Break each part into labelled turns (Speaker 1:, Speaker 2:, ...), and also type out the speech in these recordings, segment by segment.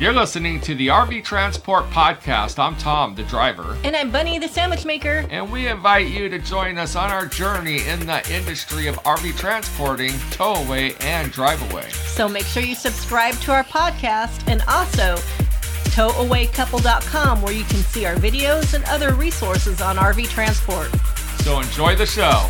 Speaker 1: You're listening to the RV Transport Podcast. I'm Tom, the driver,
Speaker 2: And I'm Bunny, the sandwich maker.
Speaker 1: and we invite you to join us on our journey in the industry of RV transporting, tow away, and drive away.
Speaker 2: So make sure you subscribe to our podcast and also towawaycouple.com where you can see our videos and other resources on RV transport.
Speaker 1: So enjoy the show.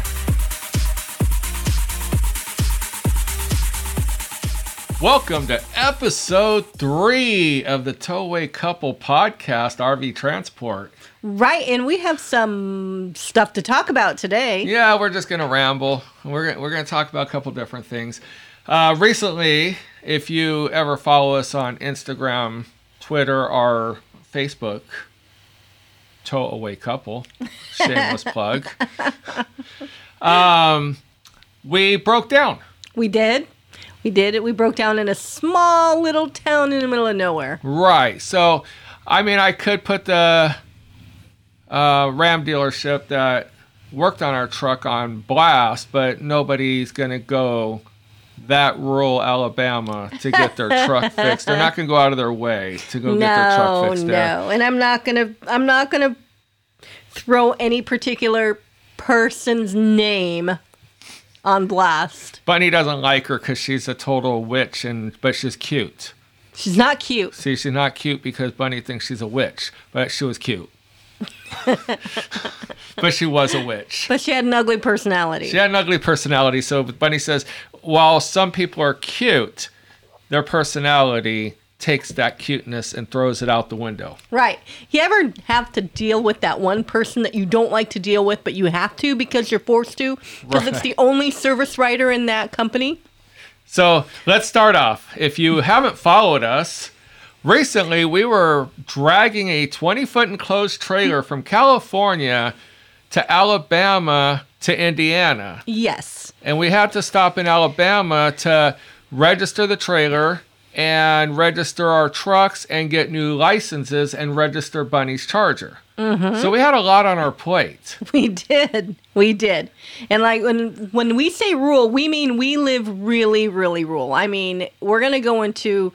Speaker 1: Welcome to episode three of the Towaway Couple Podcast, RV Transport.
Speaker 2: Right, and we have some stuff to talk about today.
Speaker 1: Yeah, we're just gonna ramble. We're gonna, we're gonna talk about a couple different things. Uh, recently, if you ever follow us on Instagram, Twitter, or Facebook, tow away couple, shameless plug. Um, we broke down.
Speaker 2: We did. We did it. We broke down in a small little town in the middle of nowhere.
Speaker 1: Right. So, I mean, I could put the uh, Ram dealership that worked on our truck on blast, but nobody's going to go that rural Alabama to get their truck fixed. They're not going to go out of their way to go get their truck fixed there.
Speaker 2: no. And I'm not gonna I'm not gonna throw any particular person's name on blast.
Speaker 1: Bunny doesn't like her because she's a total witch, and but she's cute.
Speaker 2: She's not cute.
Speaker 1: See, she's not cute because Bunny thinks she's a witch, but she was cute. but she was a witch.
Speaker 2: But she had an ugly personality.
Speaker 1: She had an ugly personality. So Bunny says, while some people are cute, their personality takes that cuteness and throws it out the window.
Speaker 2: Right. You ever have to deal with that one person that you don't like to deal with, but you have to because you're forced to? Because it's the only service writer in that company?
Speaker 1: So let's start off. If you haven't followed us, recently we were dragging a 20 foot enclosed trailer from California to Alabama to Indiana.
Speaker 2: Yes.
Speaker 1: And we had to stop in Alabama to register the trailer and register our trucks and get new licenses and register Bunny's charger. Mm-hmm. So we had a lot on our plate.
Speaker 2: We did. We did. And like when when we say rural, we mean we live really, really rural. I mean, we're gonna go into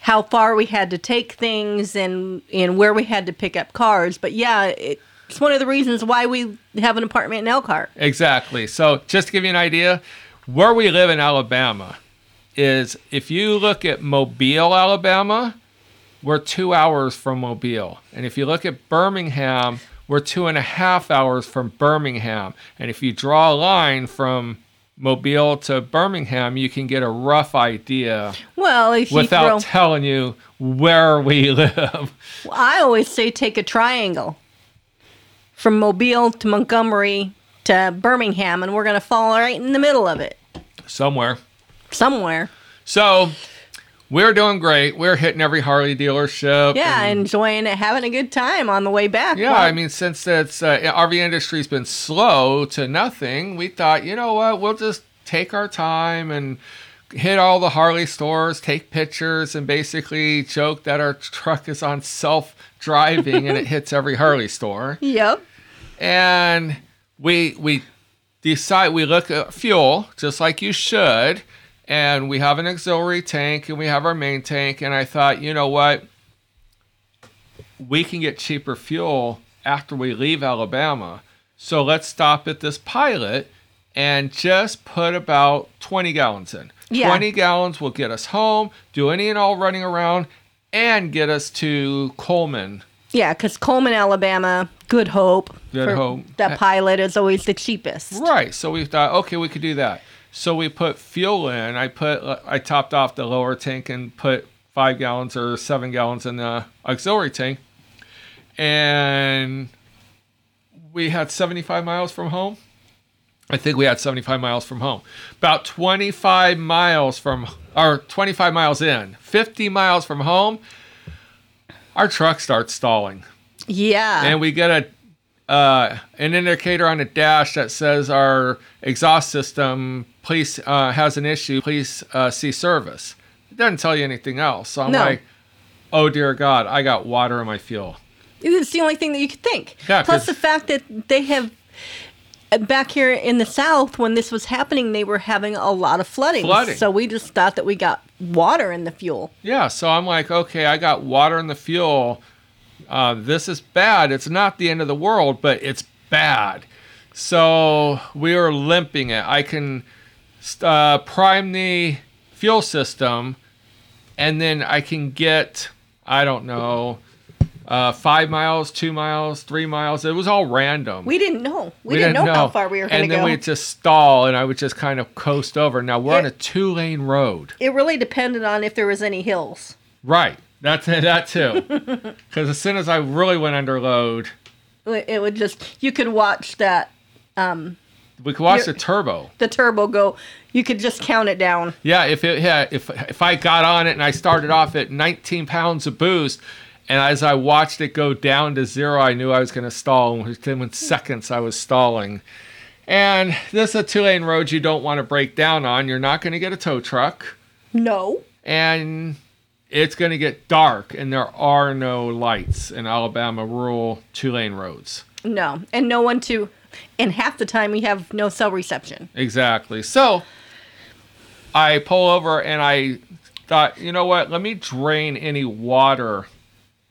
Speaker 2: how far we had to take things and and where we had to pick up cars. But yeah, it's one of the reasons why we have an apartment in Elkhart.
Speaker 1: Exactly. So just to give you an idea, where we live in Alabama is if you look at Mobile, Alabama, we're two hours from Mobile. And if you look at Birmingham, we're two and a half hours from Birmingham. And if you draw a line from Mobile to Birmingham, you can get a rough idea
Speaker 2: Well, if you
Speaker 1: without
Speaker 2: throw,
Speaker 1: telling you where we live.
Speaker 2: I always say take a triangle from Mobile to Montgomery to Birmingham, and we're gonna fall right in the middle of it
Speaker 1: Somewhere.
Speaker 2: Somewhere.
Speaker 1: So we're doing great. We're hitting every Harley dealership.
Speaker 2: Yeah,
Speaker 1: and-
Speaker 2: enjoying it, having a good time on the way back.
Speaker 1: Yeah,
Speaker 2: Well,
Speaker 1: I mean, since it's uh, RV industry's been slow to nothing, we thought, you know what, we'll just take our time and hit all the Harley stores, take pictures, and basically joke that our truck is on self-driving and it hits every Harley store.
Speaker 2: Yep.
Speaker 1: And we we decide we look at fuel just like you should, and we have an auxiliary tank and we have our main tank. And I thought, you know what, we can get cheaper fuel after we leave Alabama. So let's stop at this pilot and just put about 20 gallons in.
Speaker 2: Yeah.
Speaker 1: 20 gallons will get us home, do any and all running around, and get us to Cullman.
Speaker 2: Yeah, because Cullman, Alabama, Good Hope.
Speaker 1: Good Hope.
Speaker 2: The pilot is always the cheapest.
Speaker 1: Right. So we thought, okay, we could do that. So we put fuel in. I put, uh, I topped off the lower tank and put five gallons or seven gallons in the auxiliary tank, and we had 75 miles from home. I think we had 75 miles from home. About 25 miles from, or 25 miles in, 50 miles from home, our truck starts stalling
Speaker 2: Yeah.
Speaker 1: and we get a uh, an indicator on the dash that says our exhaust system please uh, has an issue please uh, see service it doesn't tell you anything else so i'm
Speaker 2: No.
Speaker 1: like oh dear god i got water in my fuel
Speaker 2: It's the only thing that you could think.
Speaker 1: Yeah,
Speaker 2: Plus the fact that they have back here in the south when this was happening they were having a lot of flooding.
Speaker 1: Flooding.
Speaker 2: So we just thought that we got water in the fuel.
Speaker 1: Yeah, so I'm like, okay, I got water in the fuel. Uh, this is bad. It's not the end of the world, but it's bad. So we are limping it. I can uh, prime the fuel system, and then I can get, I don't know, uh, five miles, two miles, three miles. It was all random.
Speaker 2: We didn't know. We, didn't, know, how far we were going to
Speaker 1: And then
Speaker 2: go.
Speaker 1: we just stall, and I would just kind of coast over. Now we're on a two lane road.
Speaker 2: it really depended on if there was any hills.
Speaker 1: Right. That's that too. Because as soon as I really went under load,
Speaker 2: It would just you could watch that um,
Speaker 1: we could watch
Speaker 2: You're-
Speaker 1: the turbo.
Speaker 2: the turbo go. You could just count it down.
Speaker 1: Yeah, if it yeah, if if I got on it and I started off at 19 pounds of boost, and as I watched it go down to zero, I knew I was going to stall. And within seconds, I was stalling. And this is a two lane road you don't want to break down on. You're not going to get a tow truck.
Speaker 2: No.
Speaker 1: and it's going to get dark and there are no lights in Alabama rural two lane roads.
Speaker 2: No. And no one to and half the time we have no cell reception.
Speaker 1: Exactly. So I pull over and I thought, you know what? Let me drain any water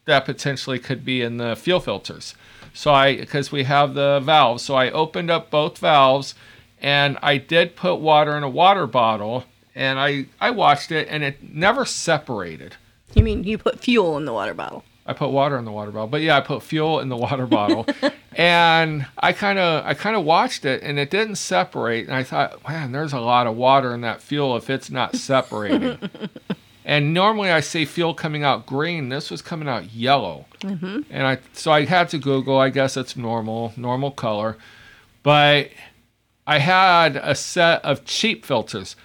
Speaker 1: that potentially could be in the fuel filters. So I, because we have the valves, so I opened up both valves and I did put water in a water bottle and I, I watched it and it never separated.
Speaker 2: You mean you put fuel in the water bottle?
Speaker 1: I put water in the water bottle, but yeah, I put fuel in the water bottle, and I kind of I kind of watched it, and it didn't separate, and I thought, man, there's a lot of water in that fuel if it's not separating. and normally I see fuel coming out green. This was coming out yellow, mm-hmm. and I so I had to Google. I guess it's normal, normal color, but I had a set of cheap filters.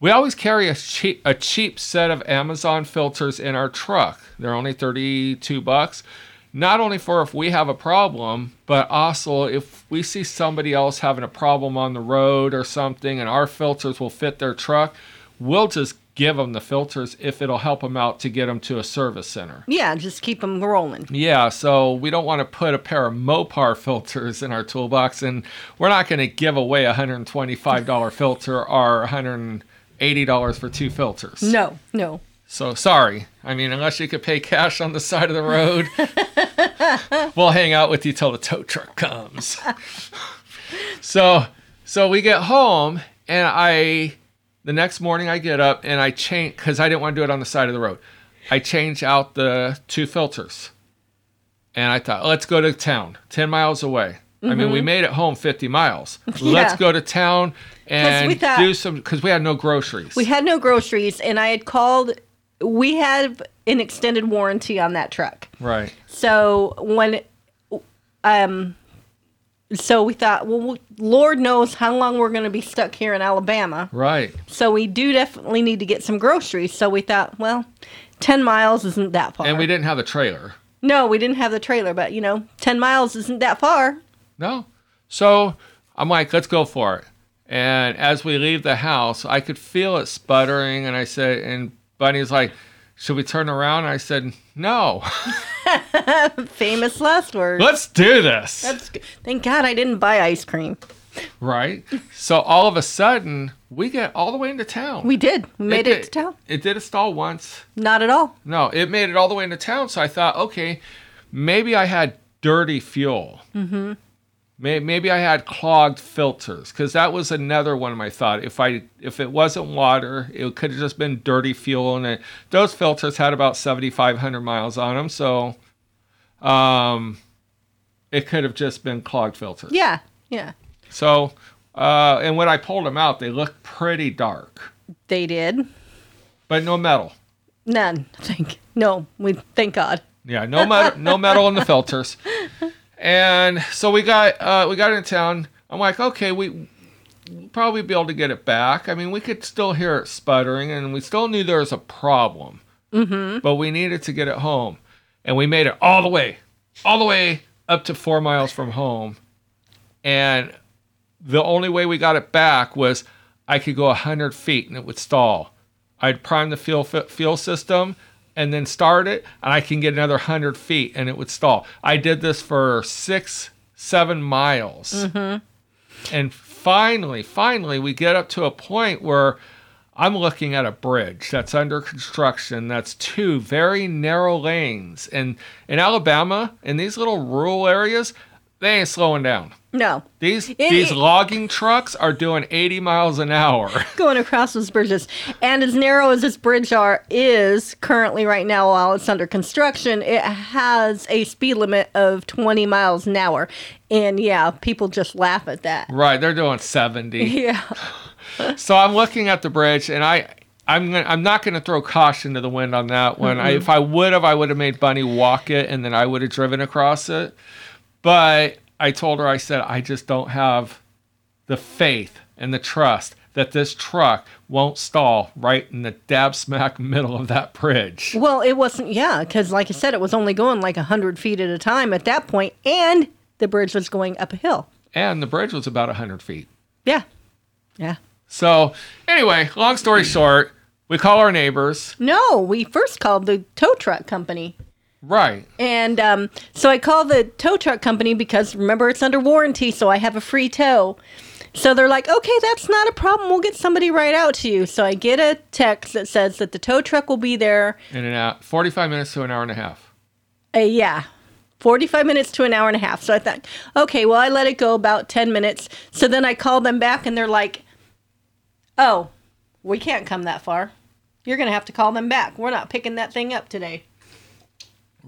Speaker 1: We always carry a cheap a cheap set of Amazon filters in our truck. They're only 32 bucks. Not only for if we have a problem, but also if we see somebody else having a problem on the road or something and our filters will fit their truck, we'll just give them the filters if it'll help them out to get them to a service center.
Speaker 2: Yeah, just keep them rolling.
Speaker 1: Yeah, so we don't want to put a pair of Mopar filters in our toolbox, and we're not going to give away a $125 filter or $180 for two filters.
Speaker 2: No, no.
Speaker 1: So sorry. I mean, unless you could pay cash on the side of the road, we'll hang out with you till the tow truck comes. so, so we get home, and I, the next morning I get up and I change because I didn't want to do it on the side of the road. I change out the two filters, and I thought, let's go to town, ten miles away. I mean, we made it home 50 miles. Let's go to town and
Speaker 2: thought-
Speaker 1: do some because we had no groceries.
Speaker 2: We had no groceries, and I had called. We had an extended warranty on that truck.
Speaker 1: right.
Speaker 2: So when, um, so we thought, well, Lord knows how long we're going to be stuck here in Alabama.
Speaker 1: Right.
Speaker 2: So we do definitely need to get some groceries. So we thought, well, ten miles isn't that far.
Speaker 1: And we didn't have a trailer.
Speaker 2: no, we didn't have the trailer, but you know, ten miles isn't that far.
Speaker 1: No. So I'm like, let's go for it. And as we leave the house, I could feel it sputtering. And I said, and Bunny's like, should we turn around? And I said, no,
Speaker 2: Famous last word.
Speaker 1: let's do this.
Speaker 2: That's good. Thank God I didn't buy ice cream.
Speaker 1: right. So all of a sudden, we get all the way into town.
Speaker 2: We did. We made it,
Speaker 1: did-
Speaker 2: to town.
Speaker 1: It did a stall once.
Speaker 2: Not at all.
Speaker 1: No, it made it all the way into town. So I thought, okay, maybe I had dirty fuel. Mm-hmm. Maybe I had clogged filters because that was another one of my thought. If I if it wasn't water, it could have just been dirty fuel, and it, those filters had about seventy five hundred miles on them, so um, it could have just been clogged filters.
Speaker 2: Yeah. Yeah.
Speaker 1: So, uh, and when I pulled them out, they looked pretty dark,
Speaker 2: They did.
Speaker 1: but no metal.
Speaker 2: None. Thank. No. We thank God.
Speaker 1: Yeah, no metal, no metal in the filters. And so we got uh, we got into town. I'm like, okay, we we'll probably be able to get it back. I mean, we could still hear it sputtering, and we still knew there was a problem. Mm-hmm. But we needed to get it home, and we made it all the way, all the way up to four miles from home. And the only way we got it back was I could go hundred feet and it would stall. I'd prime the fuel fuel system and then start it, and I can get another hundred feet and it would stall. I did this for six, seven miles. Mm-hmm. And finally, finally, we get up to a point where I'm looking at a bridge that's under construction. That's two very narrow lanes. And in Alabama, in these little rural areas, they ain't slowing down.
Speaker 2: No.
Speaker 1: These these logging trucks are doing 80 miles an hour.
Speaker 2: Going across those bridges. And as narrow as this bridge are is currently right now while it's under construction, it has a speed limit of 20 miles an hour. And yeah, people just laugh at that.
Speaker 1: Right, they're doing 70.
Speaker 2: Yeah.
Speaker 1: so I'm looking at the bridge and I I'm gonna, I'm not going to throw caution to the wind on that one. I, if I would have, I would have made Bunny walk it, and then I would have driven across it. But I told her, I said, I just don't have the faith and the trust that this truck won't stall right in the dab smack middle of that bridge.
Speaker 2: Well, it wasn't, yeah, because like I said, it was only going like 100 feet at a time at that point, and the bridge was going up a hill.
Speaker 1: And the bridge was about 100 feet.
Speaker 2: Yeah. Yeah.
Speaker 1: So, anyway, long story short, we call our neighbors.
Speaker 2: No, we first called the tow truck company.
Speaker 1: Right.
Speaker 2: And um, so I call the tow truck company because remember it's under warranty, so I have a free tow. So they're like, okay, that's not a problem. We'll get somebody right out to you. So I get a text that says that the tow truck will be there.
Speaker 1: In an hour, 45 minutes to an hour and a half.
Speaker 2: Uh, yeah, 45 minutes to an hour and a half. So I thought, okay, well, I let it go about 10 minutes. So then I call them back and they're like, oh, we can't come that far. You're going to have to call them back. We're not picking that thing up today.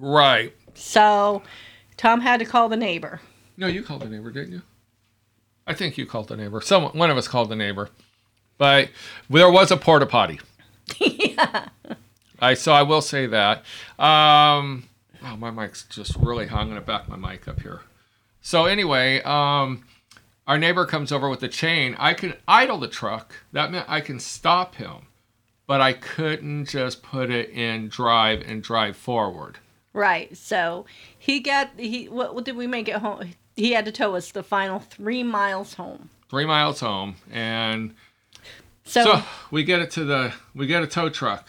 Speaker 1: Right.
Speaker 2: So Tom had to call the neighbor.
Speaker 1: No, you called the neighbor, didn't you? I think you called the neighbor. Someone, one of us called the neighbor, but there was a porta potty. yeah. I so I will say that. Um, oh, my mic's just really hung. I'm gonna back my mic up here. So anyway, um, our neighbor comes over with the chain. I can idle the truck. That meant I can stop him, but I couldn't just put it in drive and drive forward.
Speaker 2: Right. So he got he what, what did we make it home? He had to tow us the final three miles home.
Speaker 1: Three miles home, and
Speaker 2: So,
Speaker 1: so we get it to the we get a tow truck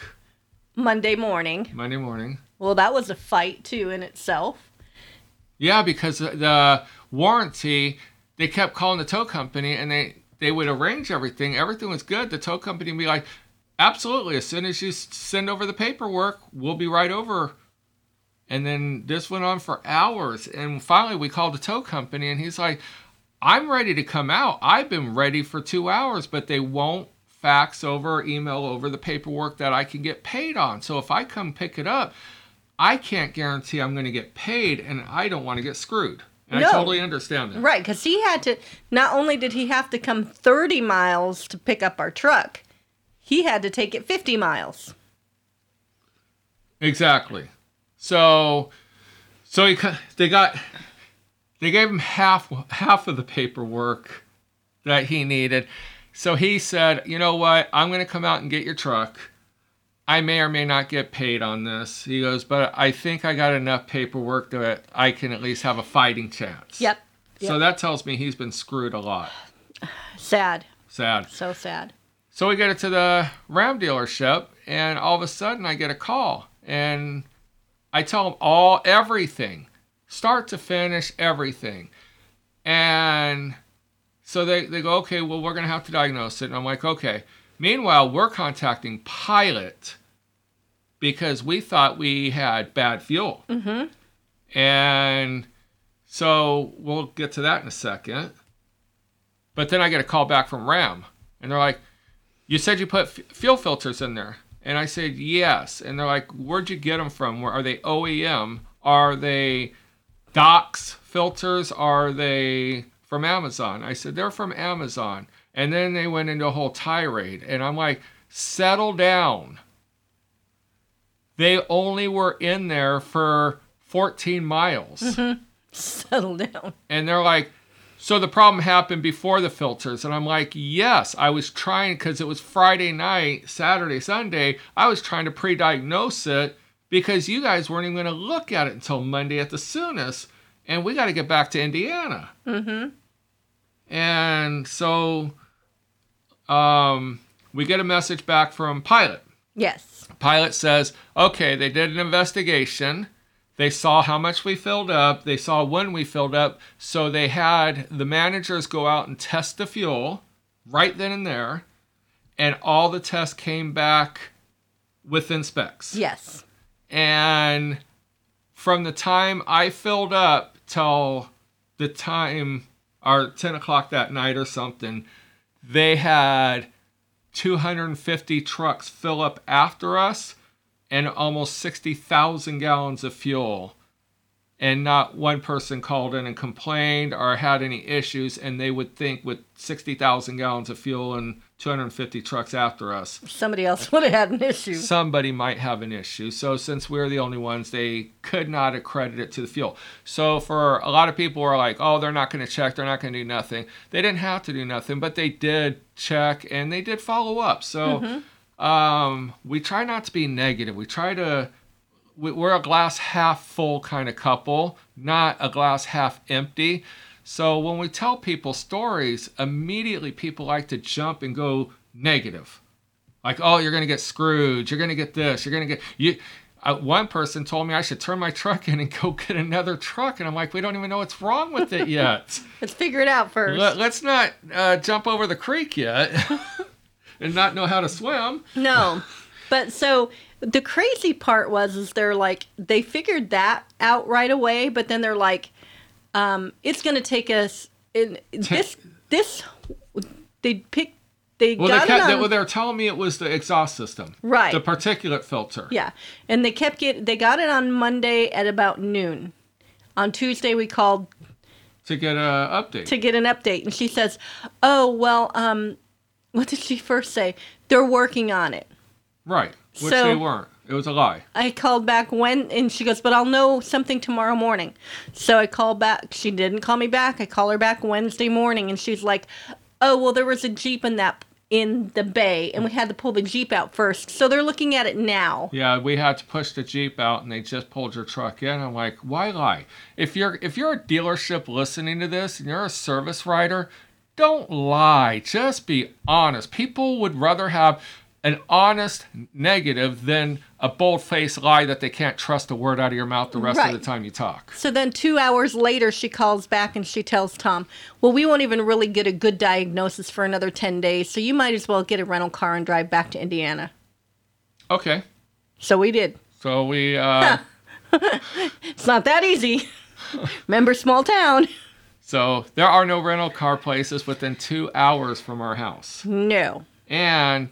Speaker 2: Monday morning.
Speaker 1: Monday morning.
Speaker 2: Well, that was a fight too in itself.
Speaker 1: Yeah, because the- the warranty, they kept calling the tow company and they they would arrange everything. Everything was good. The tow company would be like, absolutely. As soon as you send over the paperwork, we'll be right over. And then this went on for hours. And finally, we called the tow company and he's like, I'm ready to come out. I've been ready for two hours, but they won't fax over or email over the paperwork that I can get paid on. So if I come pick it up, I can't guarantee I'm going to get paid, and I don't want to get screwed. And
Speaker 2: No.
Speaker 1: I totally understand that.
Speaker 2: Right, because he had to. Not only did he have to come 30 miles to pick up our truck, he had to take it 50 miles.
Speaker 1: Exactly. So, so he, they got, they gave him half half of the paperwork that he needed. So he said, you know what? I'm going to come out and get your truck. I may or may not get paid on this. He goes, but I think I got enough paperwork that I can at least have a fighting chance.
Speaker 2: Yep.
Speaker 1: So that tells me he's been screwed a lot.
Speaker 2: Sad.
Speaker 1: Sad.
Speaker 2: So sad.
Speaker 1: So we get it to the Ram dealership, and all of a sudden I get a call, and I tell them all everything, start to finish, everything. And so they, they go, okay, well, we're going to have to diagnose it. And I'm like, okay. Meanwhile, we're contacting Pilot because we thought we had bad fuel. Mm-hmm. And so we'll get to that in a second. But then I get a call back from Ram, and they're like, you said you put f- fuel filters in there. And I said, yes. And they're like, where'd you get them from? Where, are they OEM? Are they Docs filters? Are they from Amazon? I said, they're from Amazon. And then they went into a whole tirade. And I'm like, settle down. They only were in there for 14 miles. Mm-hmm.
Speaker 2: Settle down.
Speaker 1: And they're like, so the problem happened before the filters. And I'm like, yes, I was trying because it was Friday night, Saturday, Sunday. I was trying to pre diagnose it because you guys weren't even going to look at it until Monday at the soonest. And we got to get back to Indiana. Mm-hmm. And so um, we get a message back from Pilot.
Speaker 2: Yes.
Speaker 1: Pilot says, okay, they did an investigation. They saw how much we filled up. They saw when we filled up. So they had the managers go out and test the fuel right then and there. And all the tests came back within specs.
Speaker 2: Yes.
Speaker 1: And from the time I filled up till the time, or 10 o'clock that night or something, they had 250 trucks fill up after us and almost 60,000 gallons of fuel. And not one person called in and complained or had any issues. And they would think with 60,000 gallons of fuel and 250 trucks after us,
Speaker 2: Somebody else would have had an issue.
Speaker 1: somebody might have an issue. So since we're the only ones, they could not accredit it to the fuel. So for a lot of people are like, oh, they're not going to check, they're not going to do nothing. They didn't have to do nothing, but they did check and they did follow up. So mm-hmm. Um, we try not to be negative. We try to. we- We're a glass half full kind of couple, not a glass half empty. So when we tell people stories, immediately people like to jump and go negative like oh you're gonna get screwed you're gonna get this you're gonna get you uh, one person told me i should turn my truck in and go get another truck and i'm like we don't even know what's wrong with it yet
Speaker 2: Let's figure it out first.
Speaker 1: Let, us not uh, jump over the creek yet and not know how to swim
Speaker 2: No. But so the crazy part was is they're like they figured that out right away, but then they're like, um, it's gonna take us in this this they picked they
Speaker 1: well they
Speaker 2: got
Speaker 1: kept
Speaker 2: it
Speaker 1: they,
Speaker 2: on,
Speaker 1: well, they were telling me it was the exhaust system
Speaker 2: Right.
Speaker 1: the particulate filter
Speaker 2: yeah, and they kept get they got it on Monday at about noon. On Tuesday we called
Speaker 1: to get an update
Speaker 2: to get an update, and she says, "Oh well, um, what did she first say? They're working on it."
Speaker 1: right which
Speaker 2: So-
Speaker 1: they weren't it was a lie
Speaker 2: I called back when, and she goes, but I'll know something tomorrow morning. So I called back. She didn't call me back. I call her back Wednesday morning, and she's like, oh, well, there was a Jeep in that in the bay, and we had to pull the Jeep out first. So they're looking at it now.
Speaker 1: Yeah, we had to push the Jeep out and they just pulled your truck in. I'm like, why lie? If you're if you're a dealership listening to this and you're a service writer, don't lie. Just be honest. People would rather have an honest negative than a bold faced lie that they can't trust a word out of your mouth the rest of the time you talk.
Speaker 2: So then two hours later, she calls back and she tells Tom, well, we won't even really get a good diagnosis for another 10 days, so you might as well get a rental car and drive back to Indiana.
Speaker 1: Okay.
Speaker 2: So we did.
Speaker 1: So we uh
Speaker 2: It's not that easy. Remember, small town.
Speaker 1: So there are no rental car places within two hours from our house.
Speaker 2: No.
Speaker 1: And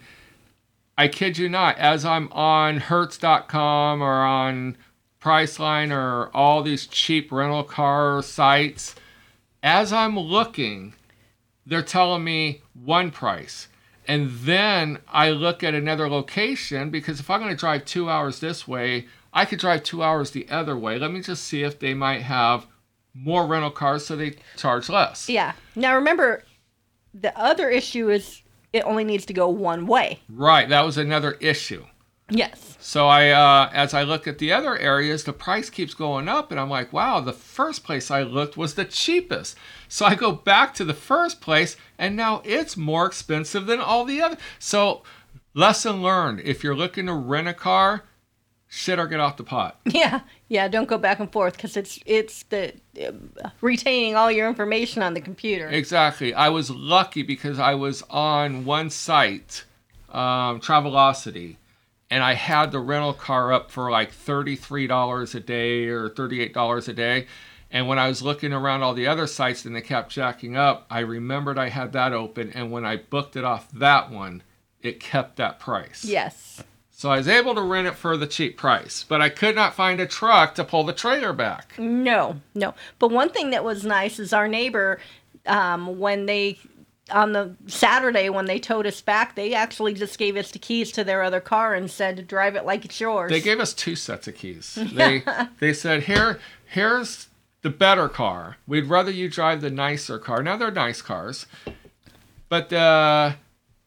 Speaker 1: I kid you not, as I'm on Hertz.com or on Priceline or all these cheap rental car sites, as I'm looking, they're telling me one price. And then I look at another location because if I'm going to drive two hours this way, I could drive two hours the other way. Let me just see if they might have more rental cars so they charge less.
Speaker 2: Yeah. Now remember, the other issue is it only needs to go one way.
Speaker 1: Right, that was another issue.
Speaker 2: Yes.
Speaker 1: So I, uh, as I look at the other areas, the price keeps going up, and I'm like, wow, the first place I looked was the cheapest. So I go back to the first place, and now it's more expensive than all the other. So, lesson learned: if you're looking to rent a car, shit or get off the pot.
Speaker 2: Yeah. Yeah. Don't go back and forth because it's it's the uh, retaining all your information on the computer.
Speaker 1: Exactly. I was lucky because I was on one site, um, Travelocity, and I had the rental car up for like $33 a day or $38 a day. And when I was looking around all the other sites and they kept jacking up, I remembered I had that open. And when I booked it off that one, it kept that price.
Speaker 2: Yes.
Speaker 1: So I was able to rent it for the cheap price, but I could not find a truck to pull the trailer back.
Speaker 2: No. No. But one thing that was nice is our neighbor, um, when they on the Saturday when they towed us back, they actually just gave us the keys to their other car and said, "Drive it like it's yours."
Speaker 1: They gave us two sets of keys. They they said here here's the better car. We'd rather you drive the nicer car. Now they're nice cars, but uh,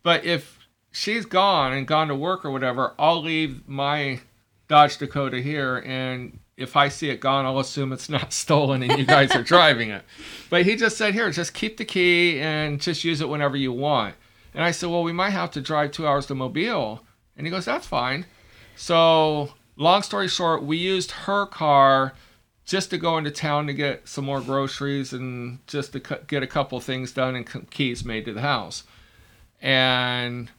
Speaker 1: but if she's gone and gone to work or whatever, I'll leave my Dodge Dakota here, and if I see it gone, I'll assume it's not stolen and you guys are driving it. But he just said here, just keep the key and just use it whenever you want. And I said, well, we might have to drive two hours to Mobile, and he goes, that's fine. So long story short, we used her car just to go into town to get some more groceries and just to get a couple things done and keys made to the house. And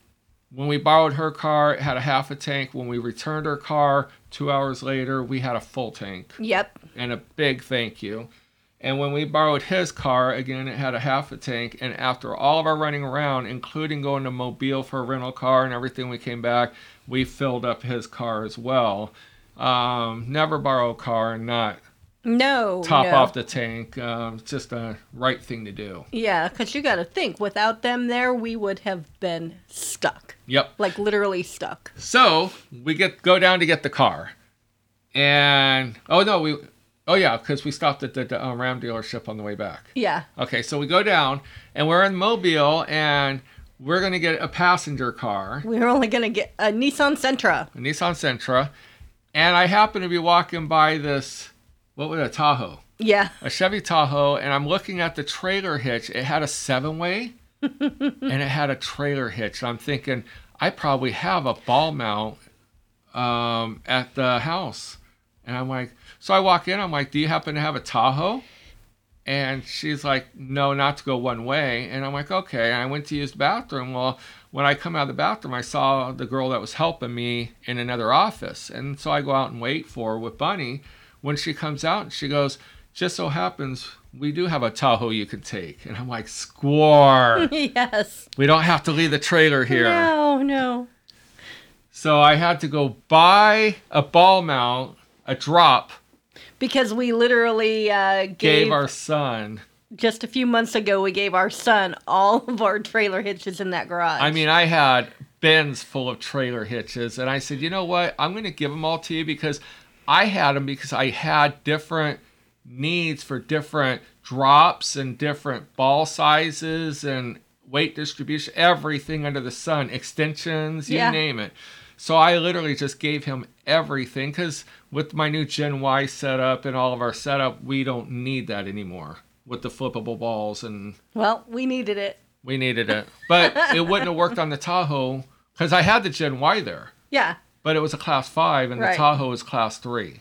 Speaker 1: when we borrowed her car, it had a half a tank. When we returned her car two hours later, we had a full tank
Speaker 2: Yep.
Speaker 1: and a big thank you. And when we borrowed his car, again, it had a half a tank. And after all of our running around, including going to Mobile for a rental car and everything, we came back, we filled up his car as well. Um, never borrow a car and not
Speaker 2: No.
Speaker 1: top
Speaker 2: no.
Speaker 1: off the tank. Um, it's just a right thing to do.
Speaker 2: Yeah, because you got to think, without them there, we would have been stuck.
Speaker 1: Yep.
Speaker 2: Like literally stuck.
Speaker 1: So we get go down to get the car, and oh no, we oh yeah, because we stopped at the, the uh, Ram dealership on the way back.
Speaker 2: Yeah.
Speaker 1: Okay, so we go down and we're in Mobile and we're gonna get a passenger car,
Speaker 2: We're only going to get a Nissan Sentra.
Speaker 1: a Nissan Sentra, and I happen to be walking by this what was it, a Tahoe,
Speaker 2: Yeah.
Speaker 1: a Chevy Tahoe, and I'm looking at the trailer hitch. It had a seven way, and it had a trailer hitch. I'm thinking I probably have a ball mount um, at the house, and I'm like, so I walk in. I'm like, do you happen to have a Tahoe? And she's like, no, not to go one way. And I'm like, okay. And I went to use the bathroom. Well, when I come out of the bathroom, I saw the girl that was helping me in another office. And so I go out and wait for her with Bunny. When she comes out, she goes, just so happens we do have a Tahoe you can take. And I'm like, score.
Speaker 2: yes.
Speaker 1: we don't have to leave the trailer here.
Speaker 2: No, no.
Speaker 1: So I had to go buy a ball mount, a drop,
Speaker 2: Because we literally uh, gave,
Speaker 1: gave our son
Speaker 2: just a few months ago, we gave our son all of our trailer hitches in that garage.
Speaker 1: I mean, I had bins full of trailer hitches, and I said, you know what? I'm going to give them all to you because I had them because I had different needs for different drops and different ball sizes and weight distribution, everything under the sun, extensions, you
Speaker 2: Yeah.
Speaker 1: name it. So I literally just gave him everything because with my new Gen Y setup and all of our setup, we don't need that anymore with the flippable balls and
Speaker 2: well, we needed it.
Speaker 1: we needed it. But it wouldn't have worked on the Tahoe because I had the Gen Y there,
Speaker 2: Yeah.
Speaker 1: But it was a class five and
Speaker 2: Right.
Speaker 1: the Tahoe is class three.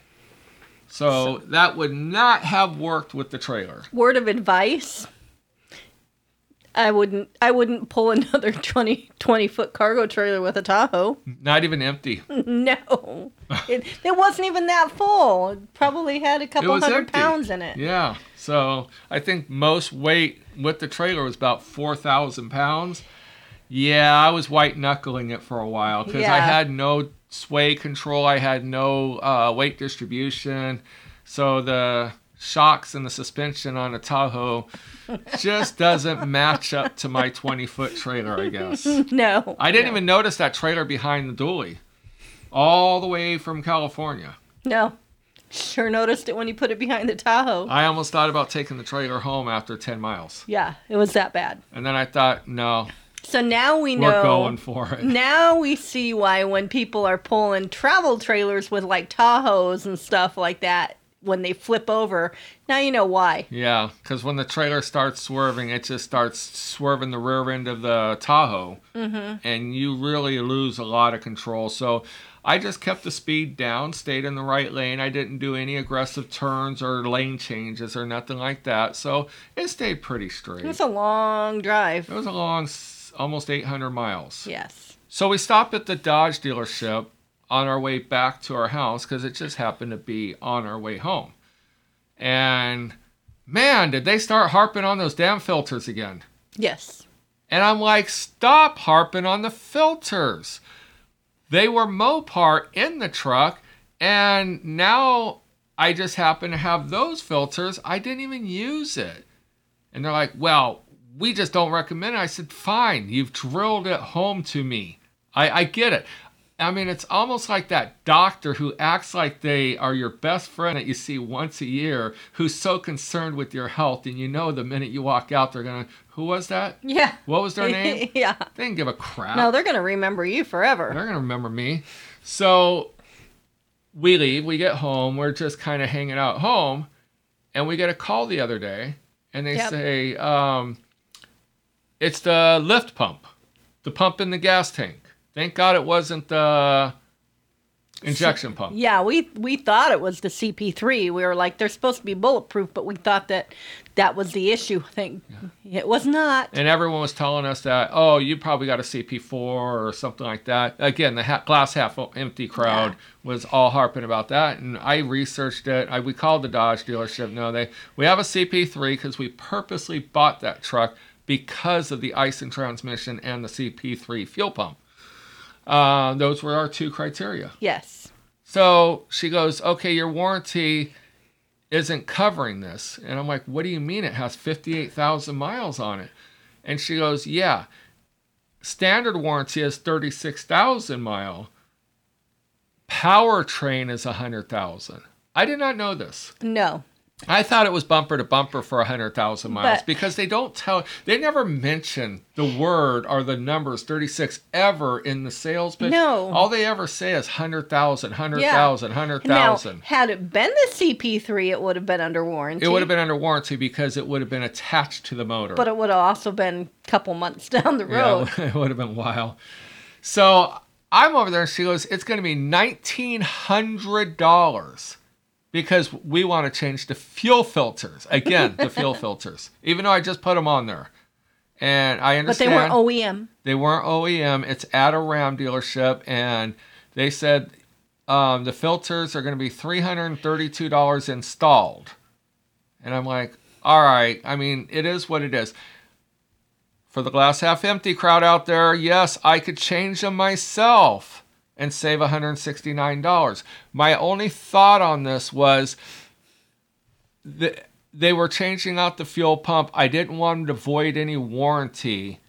Speaker 1: So, that would not have worked with the trailer.
Speaker 2: Word of advice. I wouldn't I wouldn't pull another 20, 20 foot cargo trailer with a Tahoe.
Speaker 1: Not even empty.
Speaker 2: No. It, it wasn't even that full. It probably had a couple hundred
Speaker 1: empty.
Speaker 2: pounds in it.
Speaker 1: Yeah. So I think most weight with the trailer was about 4,000 pounds. Yeah, I was white knuckling it for a while because I had no sway control. I had no uh, weight distribution. So the shocks and the suspension on a Tahoe just doesn't match up to my 20 foot trailer, I guess.
Speaker 2: No.
Speaker 1: I didn't
Speaker 2: no.
Speaker 1: even notice that trailer behind the dually all the way from California.
Speaker 2: No. Sure noticed it when you put it behind the Tahoe.
Speaker 1: I almost thought about taking the trailer home after 10 miles.
Speaker 2: yeah, it was that bad.
Speaker 1: And then I thought, no,
Speaker 2: So now we know
Speaker 1: we're going for it.
Speaker 2: now we see why when people are pulling travel trailers with like Tahoes and stuff like that, when they flip over, now you know why.
Speaker 1: Yeah, because when the trailer starts swerving, it just starts swerving the rear end of the Tahoe,
Speaker 2: Mm-hmm.
Speaker 1: and you really lose a lot of control. So I just kept the speed down, stayed in the right lane. I didn't do any aggressive turns or lane changes or nothing like that. So it stayed pretty straight.
Speaker 2: It's a long drive.
Speaker 1: It was a long, almost 800 miles.
Speaker 2: Yes.
Speaker 1: So we stopped at the Dodge dealership on our way back to our house because it just happened to be on our way home. And man, did they start harping on those damn filters again.
Speaker 2: Yes.
Speaker 1: And I'm like, stop harping on the filters. They were Mopar in the truck, and now I just happen to have those filters. I didn't even use it. And they're like, well, we just don't recommend it. I said, fine, you've drilled it home to me. I, I get it. I mean, it's almost like that doctor who acts like they are your best friend that you see once a year, who's so concerned with your health, and you know the minute you walk out, they're going to, who was that?
Speaker 2: Yeah.
Speaker 1: What was their name?
Speaker 2: yeah.
Speaker 1: They didn't give a crap.
Speaker 2: No, they're gonna remember you forever.
Speaker 1: They're gonna remember me. So we leave, we get home, we're just kind of hanging out home, and we get a call the other day, and they
Speaker 2: Yep.
Speaker 1: say, um, it's the lift pump, the pump in the gas tank. Thank God it wasn't the injection pump.
Speaker 2: Yeah, we we thought it was the CP3. We were like, they're supposed to be bulletproof, but we thought that that was the issue. I think it was not.
Speaker 1: And everyone was telling us that, oh, you probably got a CP4 or something like that. Again, the ha- glass half empty crowd
Speaker 2: Yeah.
Speaker 1: was all harping about that, and I researched it. I, we called the Dodge dealership. No, they we have a CP3 because we purposely bought that truck because of the Aisin transmission and the CP3 fuel pump. Uh, those were our two criteria.
Speaker 2: Yes.
Speaker 1: So she goes, okay, your warranty isn't covering this. And I'm like, what do you mean it has 58,000 miles on it? And she goes, yeah, standard warranty is 36,000 mile. Powertrain is 100,000. I did not know this.
Speaker 2: No.
Speaker 1: I thought it was bumper to bumper for 100,000 miles
Speaker 2: But-
Speaker 1: because they don't tell, they never mention the word or the numbers 36 ever in the sales pitch.
Speaker 2: No.
Speaker 1: All they ever say is 100,000, 100,000,
Speaker 2: Now,
Speaker 1: 100,000.
Speaker 2: had it been the CP3, it would have been under warranty.
Speaker 1: It would have been under warranty because it would have been attached to the motor.
Speaker 2: but it would have also been a couple months down the road.
Speaker 1: Yeah, it would have been a while. So I'm over there and she goes, it's going to be $1,900 because we want to change the fuel filters. Again, the fuel filters, even though I just put them on there. And I understand.
Speaker 2: but they weren't OEM.
Speaker 1: they weren't OEM. It's at a Ram dealership, and they said um, the filters are going to be three hundred and thirty-two dollars installed. And I'm like, all right. I mean, it is what it is. For the glass half empty crowd out there, yes, I could change them myself and save $169. My only thought on this was that they were changing out the fuel pump. I didn't want them to void any warranty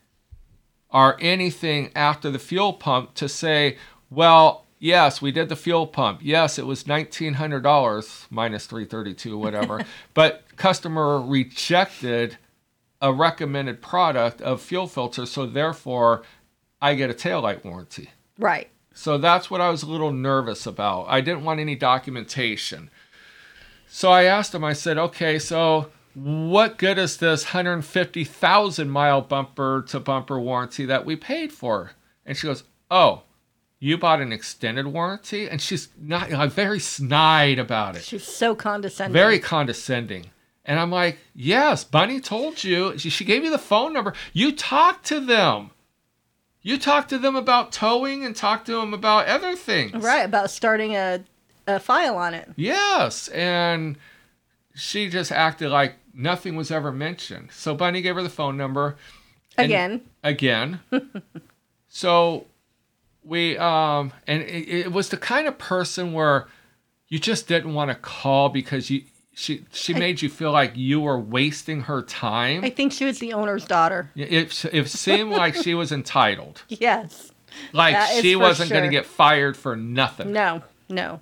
Speaker 1: or anything after the fuel pump to say, well, yes, we did the fuel pump. Yes, it was $1,900 minus 332 whatever. but customer rejected a recommended product of fuel filter, so therefore I get a taillight warranty.
Speaker 2: Right.
Speaker 1: So that's what I was a little nervous about. I didn't want any documentation. So I asked him, I said, okay, so what good is this 150,000 mile bumper to bumper warranty that we paid for? And she goes, oh, you bought an extended warranty? And she's not very snide about it,
Speaker 2: She's so condescending.
Speaker 1: very condescending. And I'm like, yes, Bunny told you. She, she gave you the phone number. You talked to them. You talked to them about towing and talked to them about other things.
Speaker 2: right about starting a, a file on it.
Speaker 1: Yes, and she just acted like nothing was ever mentioned. So Bunny gave her the phone number
Speaker 2: Again.
Speaker 1: again. so we um and it, it was the kind of person where you just didn't want to call because you she she made you feel like you were wasting her time.
Speaker 2: I think she was the owner's daughter.
Speaker 1: It, it seemed like she was entitled.
Speaker 2: Yes.
Speaker 1: Like she wasn't going to get fired for nothing.
Speaker 2: No. No.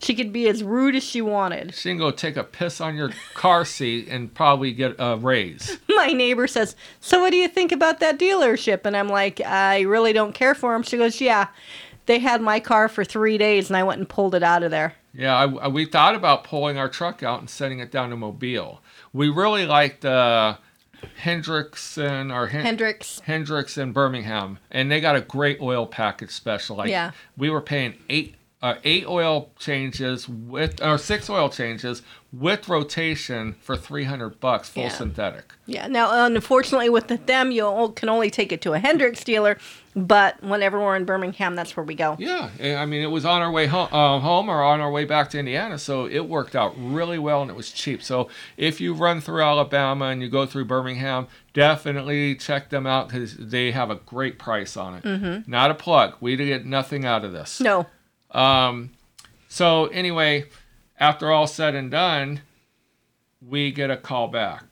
Speaker 2: She could be as rude as she wanted.
Speaker 1: She can go take a piss on your car seat and probably get a raise.
Speaker 2: My neighbor says, "So what do you think about that dealership?" And I'm like, "I really don't care for them." She goes, "Yeah, they had my car for three days, and I went and pulled it out of there."
Speaker 1: Yeah, I, we thought about pulling our truck out and setting it down to Mobile. We really liked uh, Hendrickson or Hen-
Speaker 2: Hendrix.
Speaker 1: Hendricks in Birmingham, and they got a great oil package special. Like
Speaker 2: Yeah.
Speaker 1: we were paying eight uh, eight oil changes with or six oil changes with rotation for three hundred bucks, full
Speaker 2: Yeah.
Speaker 1: synthetic.
Speaker 2: Yeah. Now, unfortunately, with them, you can only take it to a Hendrix dealer. But whenever we're in Birmingham, that's where we go.
Speaker 1: Yeah, eh, I mean, it was on our way home, uh, home or on our way back to Indiana, so it worked out really well and it was cheap. So if you run through Alabama and you go through Birmingham, definitely check them out because they have a great price on it. Mm-hmm. Not a plug. We get nothing out of this.
Speaker 2: No.
Speaker 1: Um, so anyway, after all said and done, we get a call back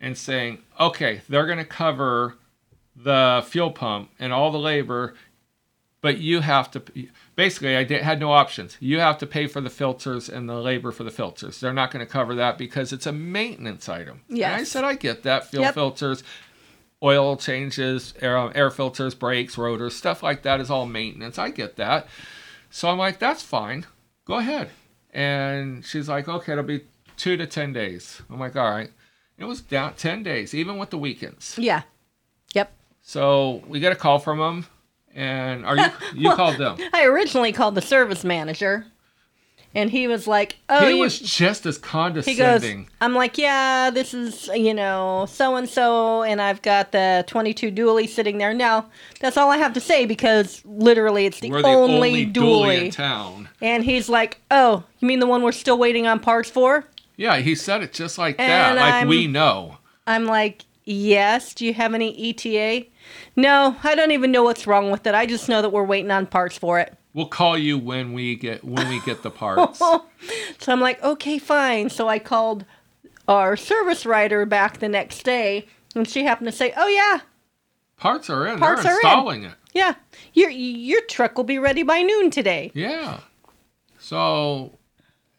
Speaker 1: and saying, okay, they're going to cover the fuel pump and all the labor, but you have to. Basically, I did, had no options. You have to pay for the filters and the labor for the filters. They're not going to cover that because it's a maintenance item. And I said, I get that. Fuel
Speaker 2: Yep.
Speaker 1: filters, oil changes, air, air filters, brakes, rotors, stuff like that is all maintenance. I get that. So I'm like, that's fine. Go ahead. And she's like, okay, it'll be two to 10 days. I'm like, all right. It was down 10 days, even with the weekends.
Speaker 2: Yeah. Yep.
Speaker 1: So we get a call from them, And are you you called them?
Speaker 2: I originally called the service manager, and he was like, "Oh,
Speaker 1: he
Speaker 2: you,
Speaker 1: was just as condescending."
Speaker 2: He goes. I'm like, yeah, this is, you know, so and so, and I've got the 22 dually sitting there. Now, that's all I have to say because literally it's the,
Speaker 1: We're the
Speaker 2: only,
Speaker 1: only,
Speaker 2: dually.
Speaker 1: in town.
Speaker 2: And he's like, oh, you mean the one we're still waiting on parts for?
Speaker 1: Yeah, he said it just like that.
Speaker 2: And
Speaker 1: Like
Speaker 2: I'm-
Speaker 1: we know.
Speaker 2: I'm like, yes. Do you have any ETA? No, I don't even know what's wrong with it. I just know that we're waiting on parts for it.
Speaker 1: We'll call you when we get when we get the parts.
Speaker 2: So I'm like, okay, fine. So I called our service writer back the next day, and she happened to say, oh, yeah,
Speaker 1: parts are in.
Speaker 2: Parts
Speaker 1: They're
Speaker 2: are in.
Speaker 1: installing it.
Speaker 2: Yeah, your your truck will be ready by noon today.
Speaker 1: Yeah. So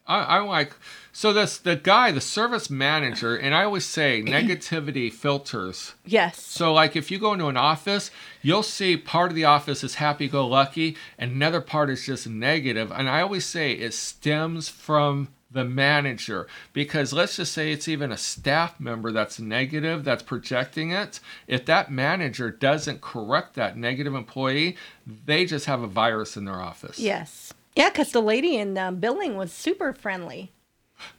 Speaker 1: I, I'm like, so this the guy, the service manager, and I always say negativity filters.
Speaker 2: Yes.
Speaker 1: So like if you go into an office, you'll see part of the office is happy go lucky and another part is just negative. And I always say it stems from the manager because let's just say it's even a staff member that's negative that's projecting it if that manager doesn't correct that negative employee they just have a virus in their office
Speaker 2: Yes. Yeah, because the lady in um, billing was super friendly.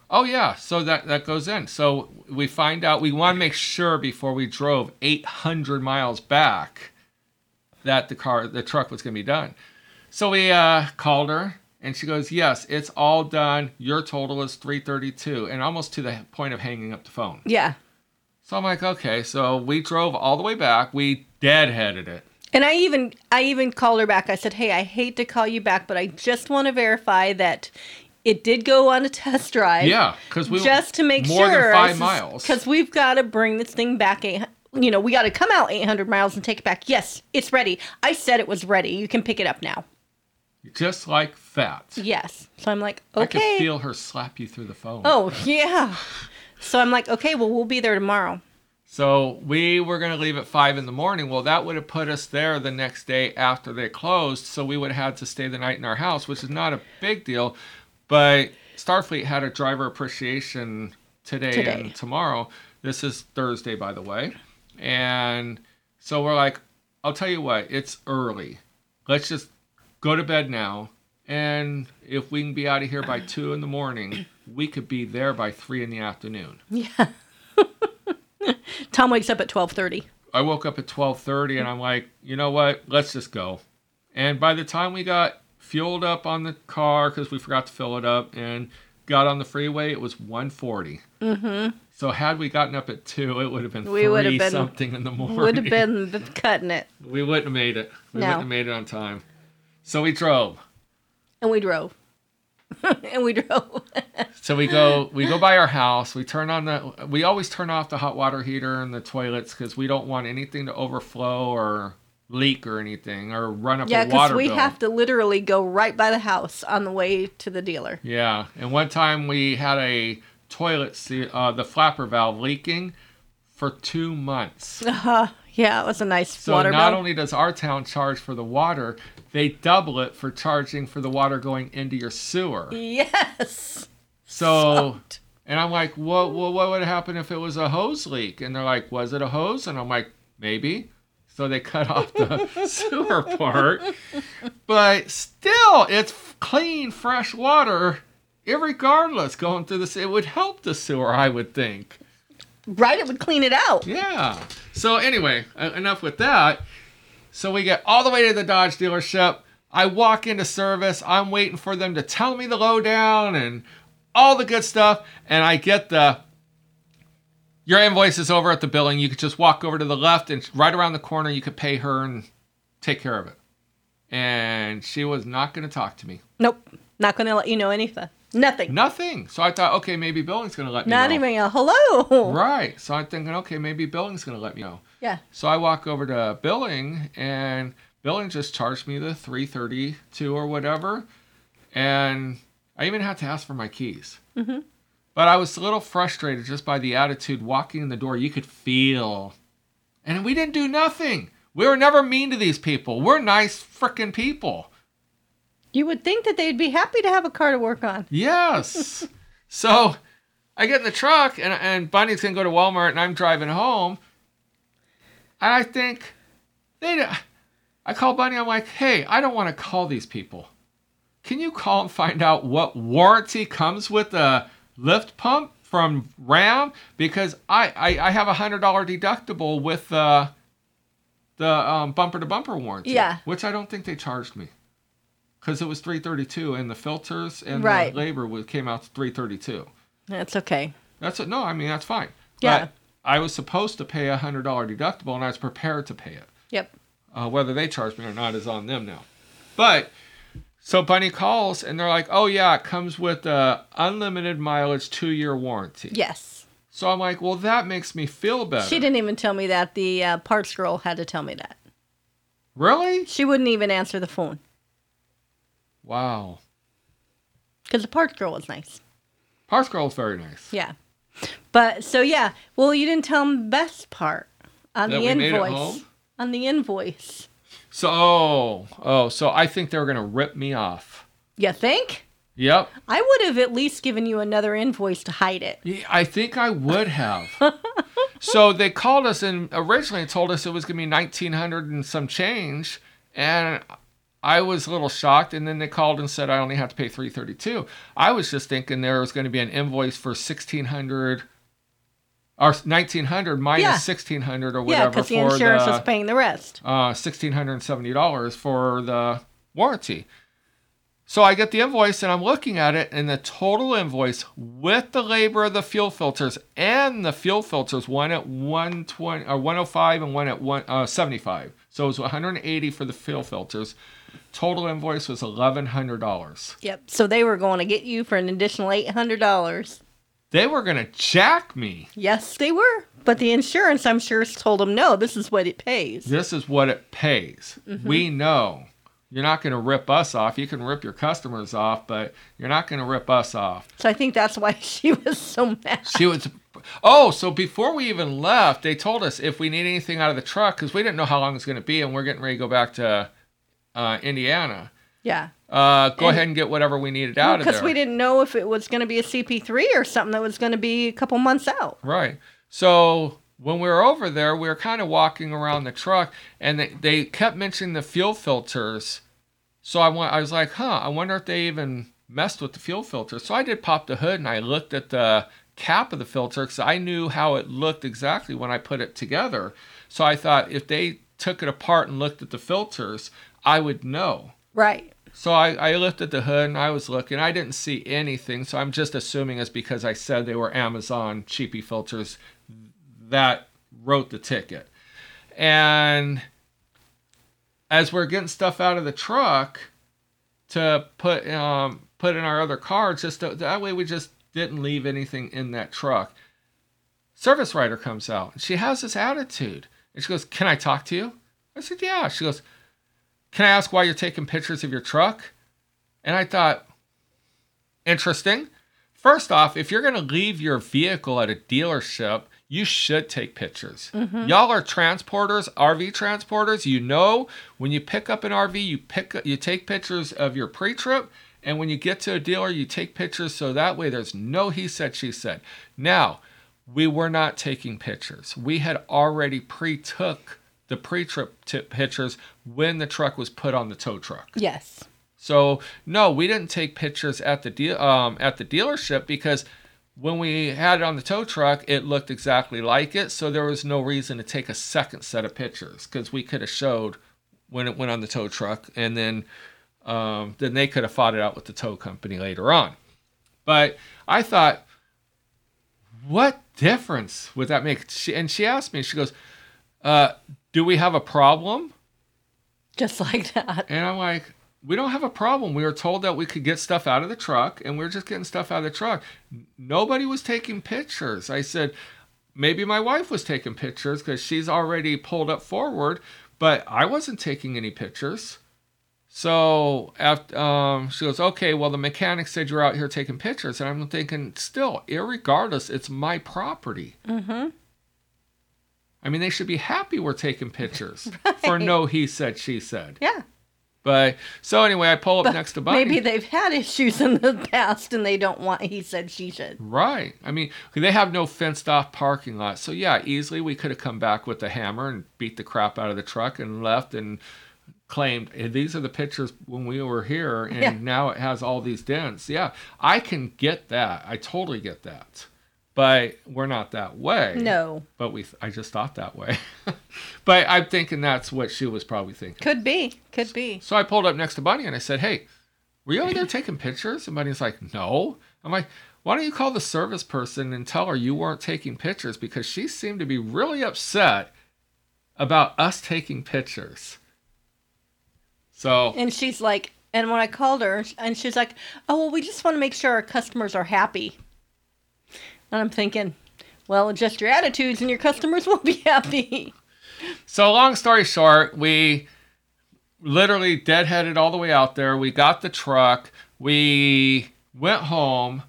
Speaker 1: Oh yeah, so that that goes in. So we find out we want to make sure before we drove 800 miles back that the car the truck was going to be done. So we uh, called her and she goes, "Yes, it's all done. Your total is 332." And almost to the point of hanging up the phone.
Speaker 2: Yeah.
Speaker 1: So I'm like, "Okay." So we drove all the way back. We deadheaded it.
Speaker 2: And I even I even called her back. I said, "Hey, I hate to call you back, but I just want to verify that it did go on a test drive.
Speaker 1: Yeah, because we
Speaker 2: just to make
Speaker 1: more
Speaker 2: sure
Speaker 1: than five miles.
Speaker 2: because we've got to bring this thing back. You know, we got to come out 800 miles and take it back. Yes, it's ready. I said it was ready. You can pick it up now.
Speaker 1: just like that.
Speaker 2: Yes. So I'm like, okay.
Speaker 1: I could feel her slap you through the phone.
Speaker 2: oh yeah. So I'm like, okay, well we'll be there tomorrow.
Speaker 1: So we were going to leave at five in the morning. Well, that would have put us there the next day after they closed. So we would have had to stay the night in our house, which is not a big deal. But Starfleet had a driver appreciation today,
Speaker 2: Today.
Speaker 1: and tomorrow. This is Thursday, by the way. And so we're like, I'll tell you what, it's early. Let's just go to bed now. And if we can be out of here by two in the morning, we could be there by three in the afternoon.
Speaker 2: Yeah. Tom wakes up at 12:30.
Speaker 1: I woke up at 12:30 and I'm like, you know what? Let's just go. And by the time we got fueled up on the car because we forgot to fill it up and got on the freeway, it was 1:40. Mm-hmm. So had we gotten up at two, it would have been
Speaker 2: We would have
Speaker 1: three
Speaker 2: been-
Speaker 1: something in the morning.
Speaker 2: Would have been cutting it,
Speaker 1: we wouldn't have made it. We
Speaker 2: No.
Speaker 1: wouldn't have made it on time. So we drove.
Speaker 2: and we drove. and we drove.
Speaker 1: So we go we go by our house. We turn on the we always turn off the hot water heater and the toilets because we don't want anything to overflow or leak or anything or run up
Speaker 2: yeah, because we
Speaker 1: bill.
Speaker 2: have to literally go right by the house on the way to the dealer.
Speaker 1: Yeah, and one time we had a toilet se- uh, the flapper valve leaking for two months.
Speaker 2: Uh, yeah, it was a nice
Speaker 1: So
Speaker 2: water
Speaker 1: not
Speaker 2: bill.
Speaker 1: only does our town charge for the water, they double it for charging for the water going into your sewer.
Speaker 2: yes.
Speaker 1: So,
Speaker 2: Sucked.
Speaker 1: and I'm like, what, what, what would happen if it was a hose leak? And they're like, was it a hose? And I'm like, maybe. So they cut off the sewer part. But still, it's clean, fresh water, irregardless, going through this. It would help the sewer, I would think.
Speaker 2: Right, it would clean it out.
Speaker 1: Yeah. So anyway, enough with that. So we get all the way to the Dodge dealership. I walk into service. I'm waiting for them to tell me the lowdown and all the good stuff. And I get the your invoice is over at the billing. You could just walk over to the left and right around the corner you could pay her and take care of it. And she was not going to talk to me.
Speaker 2: Nope. Not going to let you know anything. Nothing.
Speaker 1: Nothing. So I thought, okay, maybe billing's going to let me
Speaker 2: Not
Speaker 1: know.
Speaker 2: even a hello.
Speaker 1: Right. So I'm thinking, okay, maybe billing's going to let me know.
Speaker 2: Yeah.
Speaker 1: So I walk over to billing and billing just charged me the 332 or whatever. And I even had to ask for my keys.
Speaker 2: Mhm.
Speaker 1: But I was a little frustrated just by the attitude walking in the door. You could feel. And we didn't do nothing. We were never mean to these people. We're nice freaking people.
Speaker 2: You would think that they'd be happy to have a car to work on.
Speaker 1: Yes. so I get in the truck and, and Bunny's gonna go to Walmart and I'm driving home. And I think they I I call Bunny. I'm like, hey, I don't want to call these people. Can you call and find out what warranty comes with the lift pump from Ram? Because I, I, I have a hundred dollar deductible with the the um, bumper to bumper warranty.
Speaker 2: Yeah.
Speaker 1: Which I don't think they charged me. Because it was 332 and the filters and
Speaker 2: Right.
Speaker 1: the labor was, came out to 332.
Speaker 2: That's okay.
Speaker 1: That's it. No, I mean that's fine.
Speaker 2: Yeah.
Speaker 1: But I was supposed to pay a hundred dollar deductible, and I was prepared to pay it.
Speaker 2: Yep.
Speaker 1: Uh, whether they charge me or not is on them now. But so Bunny calls, and they're like, "Oh yeah, it comes with a unlimited mileage, two year warranty."
Speaker 2: Yes.
Speaker 1: So I'm like, "Well, that makes me feel better."
Speaker 2: She didn't even tell me that. The uh, parts girl had to tell me that.
Speaker 1: Really?
Speaker 2: She wouldn't even answer the phone
Speaker 1: Wow.
Speaker 2: because the parts girl was nice.
Speaker 1: Parts Girl was very nice.
Speaker 2: Yeah. But so yeah, well, you didn't tell them the best part on
Speaker 1: That
Speaker 2: the
Speaker 1: we made it
Speaker 2: invoice. On the invoice.
Speaker 1: So oh oh, so I think they were gonna rip me off.
Speaker 2: You think?
Speaker 1: Yep.
Speaker 2: I would have at least given you another invoice to hide it.
Speaker 1: Yeah, I think I would have. so they called us and originally told us it was going to be 1900 and some change. And I was a little shocked. And then they called and said I only have to pay 332 I was just thinking there was going to be an invoice for 1600 or 1900 minus
Speaker 2: Yeah.
Speaker 1: 1600 or whatever.
Speaker 2: Yeah, because the
Speaker 1: for
Speaker 2: insurance
Speaker 1: the,
Speaker 2: was paying the rest.
Speaker 1: uh, $1,670 for the warranty. So I get the invoice and I'm looking at it, and the total invoice with the labor of the fuel filters and the fuel filters, one at 120 or 105 and one at one, uh, 75. So it was 180 for the fuel filters. Total invoice was $1,100.
Speaker 2: Yep. So they were going to get you for an additional eight hundred dollars.
Speaker 1: They were going to jack me.
Speaker 2: Yes, they were. But the insurance, I'm sure, told them no. This is what it pays.
Speaker 1: This is what it pays. We know. You're not going to rip us off. You can rip your customers off, but you're not going to rip us off.
Speaker 2: So I think that's why she was so mad.
Speaker 1: She was. Oh, so before we even left, they told us if we need anything out of the truck because we didn't know how long it's going to be, and we're getting ready to go back to uh, Indiana.
Speaker 2: Yeah.
Speaker 1: Uh, go
Speaker 2: And-
Speaker 1: ahead and get whatever we needed out of there.
Speaker 2: Because we didn't know if it was going to be a CP3 or something that was going to be a couple months out.
Speaker 1: Right. So when we were over there, we were kind of walking around the truck, and they, they kept mentioning the fuel filters. So I went, I was like, huh, I wonder if they even messed with the fuel filter. So I did pop the hood and I looked at the cap of the filter because I knew how it looked exactly when I put it together. So I thought if they took it apart and looked at the filters, I would know.
Speaker 2: Right.
Speaker 1: So I, I lifted the hood and I was looking. I didn't see anything. So I'm just assuming it's because I said they were Amazon cheapy filters that wrote the ticket. And as we're getting stuff out of the truck to put um, put in our other car, just to, that way we just didn't leave anything in that truck. Service writer comes out and she has this attitude. And she goes, Can I talk to you? I said, Yeah. She goes, Can I ask why you're taking pictures of your truck? And I thought, Interesting. First off, if you're going to leave your vehicle at a dealership, you should take pictures. Y'all are transporters, RV transporters. You know, when you pick up an RV, you pick you take pictures of your pre-trip, and when you get to a dealer, you take pictures so that way there's no he said she said. Now, we were not taking pictures. We had already pre-took the pre-trip pictures when the truck was put on the tow truck.
Speaker 2: Yes.
Speaker 1: So no, we didn't take pictures at the deal um, at the dealership because when we had it on the tow truck, it looked exactly like it. So there was no reason to take a second set of pictures because we could have showed when it went on the tow truck, and then um, then they could have fought it out with the tow company later on. But I thought, what difference would that make? She, and she asked me, she goes, uh, "Do we have a problem?"
Speaker 2: Just like that.
Speaker 1: And I'm like, we don't have a problem. We were told that we could get stuff out of the truck, and we are just getting stuff out of the truck. Nobody was taking pictures. I said, maybe my wife was taking pictures because she's already pulled up forward, but I wasn't taking any pictures. So after um, she goes, okay, well the mechanic said you're out here taking pictures, and I'm thinking, still, irregardless, it's my property.
Speaker 2: Mm-hmm.
Speaker 1: I mean, they should be happy we're taking pictures for no he said she said.
Speaker 2: Yeah.
Speaker 1: But so anyway, I pull up next to Bunny.
Speaker 2: Maybe they've had issues in the past and they don't want he said she should.
Speaker 1: Right. I mean, they have no fenced off parking lot. So yeah, easily we could have come back with a hammer and beat the crap out of the truck and left and claimed "Hey, these are the pictures when we were here and
Speaker 2: Yeah.
Speaker 1: now it has all these dents yeah i can get that i totally get that but we're not that way
Speaker 2: No.
Speaker 1: but we i just thought that way but i'm thinking that's what she was probably thinking
Speaker 2: Could be. Could be.
Speaker 1: so i pulled up next to bunny and i said hey were you over there taking pictures and bunny's like no i'm like why don't you call the service person and tell her you weren't taking pictures because she seemed to be really upset about us taking pictures so
Speaker 2: And she's like, and when I called her, and she's like, oh, well, we just want to make sure our customers are happy. And I'm thinking, well, adjust your attitudes and your customers will be happy.
Speaker 1: So long story short, we literally deadheaded all the way out there. We got the truck. We went home,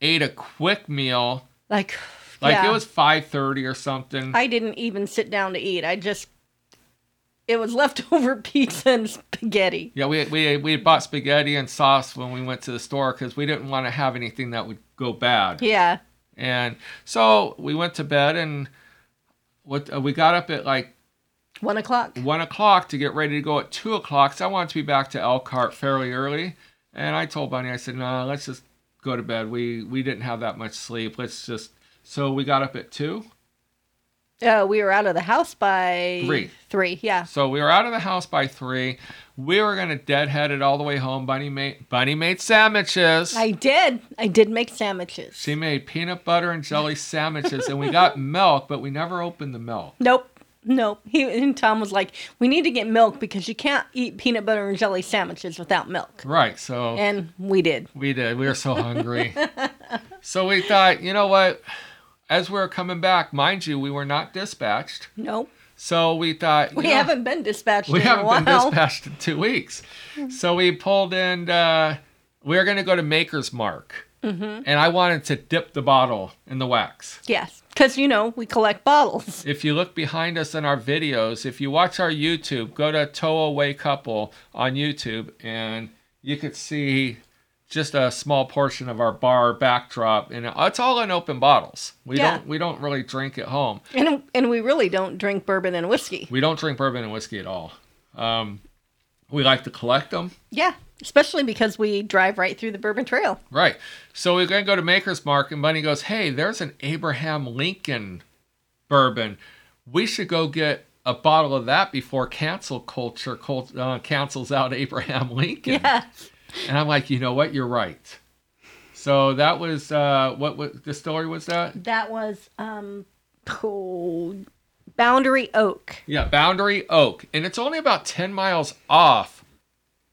Speaker 1: ate a quick meal.
Speaker 2: Like,
Speaker 1: Like
Speaker 2: yeah.
Speaker 1: it was 5:30 or something.
Speaker 2: I didn't even sit down to eat. I just, it was leftover pizza and spaghetti.
Speaker 1: yeah, we we we bought spaghetti and sauce when we went to the store cuz we didn't want to have anything that would go bad.
Speaker 2: Yeah.
Speaker 1: And so we went to bed and what uh, we got up at like
Speaker 2: One o'clock.
Speaker 1: one o'clock to get ready to go at two o'clock. So I wanted to be back to Elkhart fairly early. And I told Bunny, I said, no, let's just go to bed. We we didn't have that much sleep. Let's just. So we got up at two.
Speaker 2: Uh, we were out of the house by
Speaker 1: Three.
Speaker 2: Three, yeah.
Speaker 1: So we were out of the house by three. We were gonna deadhead it all the way home. Bunny made Bunny made sandwiches.
Speaker 2: I did. I did make sandwiches.
Speaker 1: she made peanut butter and jelly sandwiches, and we got milk, but we never opened the milk.
Speaker 2: Nope. Nope. He and Tom was like, "We need to get milk because you can't eat peanut butter and jelly sandwiches without milk."
Speaker 1: Right. So
Speaker 2: And we did.
Speaker 1: We did. We were so hungry. so we thought, you know what? As we were coming back, mind you, we were not dispatched.
Speaker 2: Nope.
Speaker 1: So we thought
Speaker 2: We
Speaker 1: know,
Speaker 2: haven't been dispatched
Speaker 1: we
Speaker 2: in a
Speaker 1: haven't
Speaker 2: while.
Speaker 1: been dispatched in two weeks. So we pulled in. Uh, we were going to go to Maker's Mark,
Speaker 2: Mm-hmm.
Speaker 1: and I wanted to dip the bottle in the wax.
Speaker 2: Yes, because you know we collect bottles.
Speaker 1: If you look behind us in our videos, if you watch our YouTube, go to Tow Away Couple on YouTube, and you could see just a small portion of our bar backdrop, and it's all in open bottles. We
Speaker 2: Yeah.
Speaker 1: don't we don't really drink at home.
Speaker 2: And and we really don't drink bourbon and whiskey.
Speaker 1: We don't drink bourbon and whiskey at all. Um, we like to collect them.
Speaker 2: Yeah, especially because we drive right through the Bourbon Trail.
Speaker 1: Right. So we're going to go to Maker's Mark, and Bunny goes, Hey, there's an Abraham Lincoln bourbon. We should go get a bottle of that before cancel culture cult, uh, cancels out Abraham Lincoln.
Speaker 2: Yeah.
Speaker 1: And I'm like, You know what? You're right. So that was, uh, what, what story was that?
Speaker 2: That was um, oh, Boundary Oak.
Speaker 1: Yeah, Boundary Oak. And it's only about 10 miles off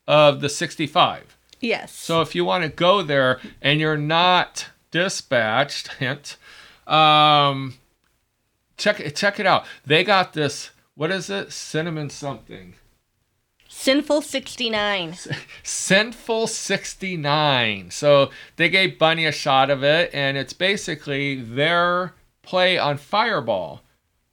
Speaker 1: of the 65.
Speaker 2: Yes.
Speaker 1: So if you want to go there and you're not dispatched, hint, um, check it check it out. They got this. What is it? Cinnamon something.
Speaker 2: Sinful 69.
Speaker 1: Sinful 69. So they gave Bunny a shot of it, and it's basically their play on Fireball.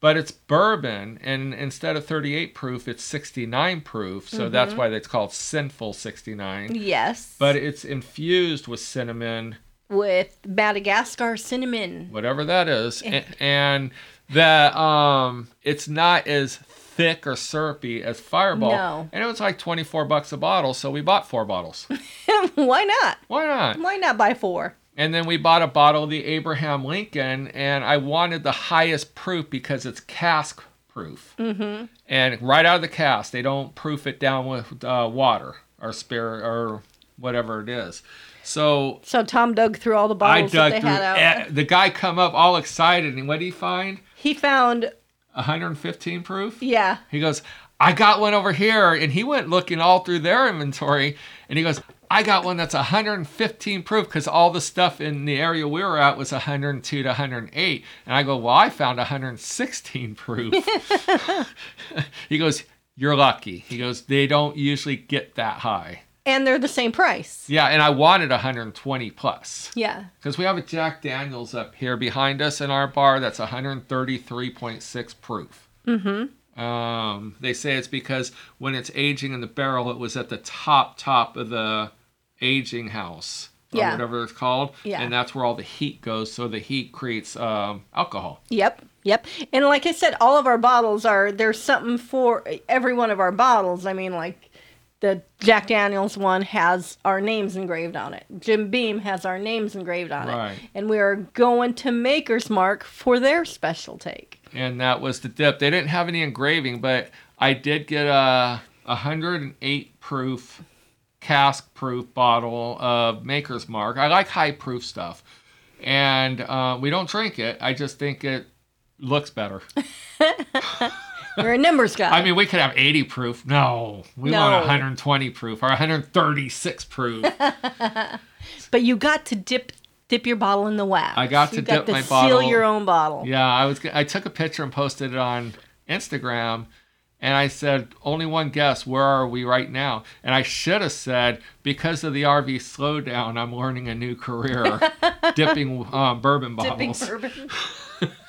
Speaker 1: But it's bourbon, and instead of 38 proof, it's 69 proof. So that's why it's called Sinful 69.
Speaker 2: Yes.
Speaker 1: But it's infused with cinnamon,
Speaker 2: with Madagascar cinnamon.
Speaker 1: whatever that is, and, and that um, it's not as thick or syrupy as Fireball.
Speaker 2: No.
Speaker 1: And it was like 24 bucks a bottle, so we bought four bottles.
Speaker 2: Why not?
Speaker 1: Why not?
Speaker 2: Why not buy four?
Speaker 1: And then we bought a bottle of the Abraham Lincoln, and I wanted the highest proof because it's cask proof. Mm-hmm. And right out of the cask, they don't proof it down with uh, water or spirit or whatever it is. So
Speaker 2: So Tom dug through all the bottles I
Speaker 1: dug
Speaker 2: that they
Speaker 1: through.
Speaker 2: had out.
Speaker 1: the guy come up all excited, and what did he find?
Speaker 2: he found,
Speaker 1: 115 proof.
Speaker 2: yeah,
Speaker 1: He goes, I got one over here. And he went looking all through their inventory and he goes, I got one that's 115 proof because all the stuff in the area we were at was 102 to 108. And I go, Well, I found 116 proof. he goes, You're lucky. He goes, They don't usually get that high.
Speaker 2: And they're the same price.
Speaker 1: Yeah. And I wanted 120 plus
Speaker 2: Yeah.
Speaker 1: because we have a Jack Daniels up here behind us in our bar that's 133.6 proof. Mm-hmm. Um, they say it's because when it's aging in the barrel, it was at the top top of the aging house or
Speaker 2: Yeah.
Speaker 1: whatever it's called,
Speaker 2: Yeah.
Speaker 1: and that's where all the heat goes. So the heat creates um, alcohol.
Speaker 2: Yep. Yep. And like I said, all of our bottles are there's something for every one of our bottles. I mean, like the Jack Daniels one has our names engraved on it. Jim Beam has our names engraved on
Speaker 1: Right.
Speaker 2: it. And we are going to Maker's Mark for their special take.
Speaker 1: and that was the dip. They didn't have any engraving, but I did get a 108 proof cask proof bottle of Maker's Mark. I like high proof stuff, and uh, we don't drink it. I just think it looks better.
Speaker 2: You're a numbers guy.
Speaker 1: I mean, we could have 80 proof. No, we
Speaker 2: No.
Speaker 1: want 120 proof or 136 proof.
Speaker 2: but you got to dip dip your bottle in the wax.
Speaker 1: I got to
Speaker 2: you
Speaker 1: dip
Speaker 2: got to
Speaker 1: my
Speaker 2: seal
Speaker 1: bottle.
Speaker 2: your own bottle.
Speaker 1: Yeah, I was. I took a picture and posted it on Instagram, and I said, "Only one guess. Where are we right now?" And I should have said, "Because of the RV slowdown, I'm learning a new career, dipping um, bourbon
Speaker 2: Dipping
Speaker 1: bottles."
Speaker 2: bourbon.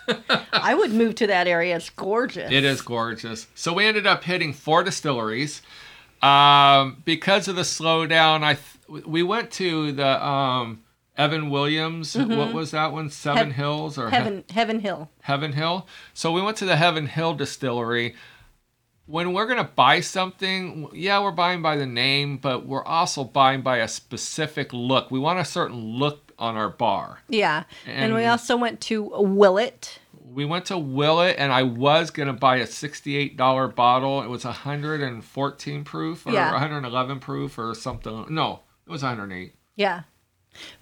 Speaker 2: I would move to that area. It's gorgeous.
Speaker 1: It is gorgeous. So we ended up hitting four distilleries. Um, because of the slowdown, I th- we went to the um, Evan Williams. What was that one? Seven
Speaker 2: Hev-
Speaker 1: Hills or He-
Speaker 2: Heaven Heaven Hill.
Speaker 1: Heaven Hill. So we went to the Heaven Hill distillery. When we're going to buy something, yeah, we're buying by the name, but we're also buying by a specific look. We want a certain look on our bar.
Speaker 2: Yeah. And, we also went to Willett.
Speaker 1: We went to Willett, and I was going to buy a $68 bottle. It was 114 proof or
Speaker 2: Yeah.
Speaker 1: 111 proof or something. No, it was 108.
Speaker 2: Yeah.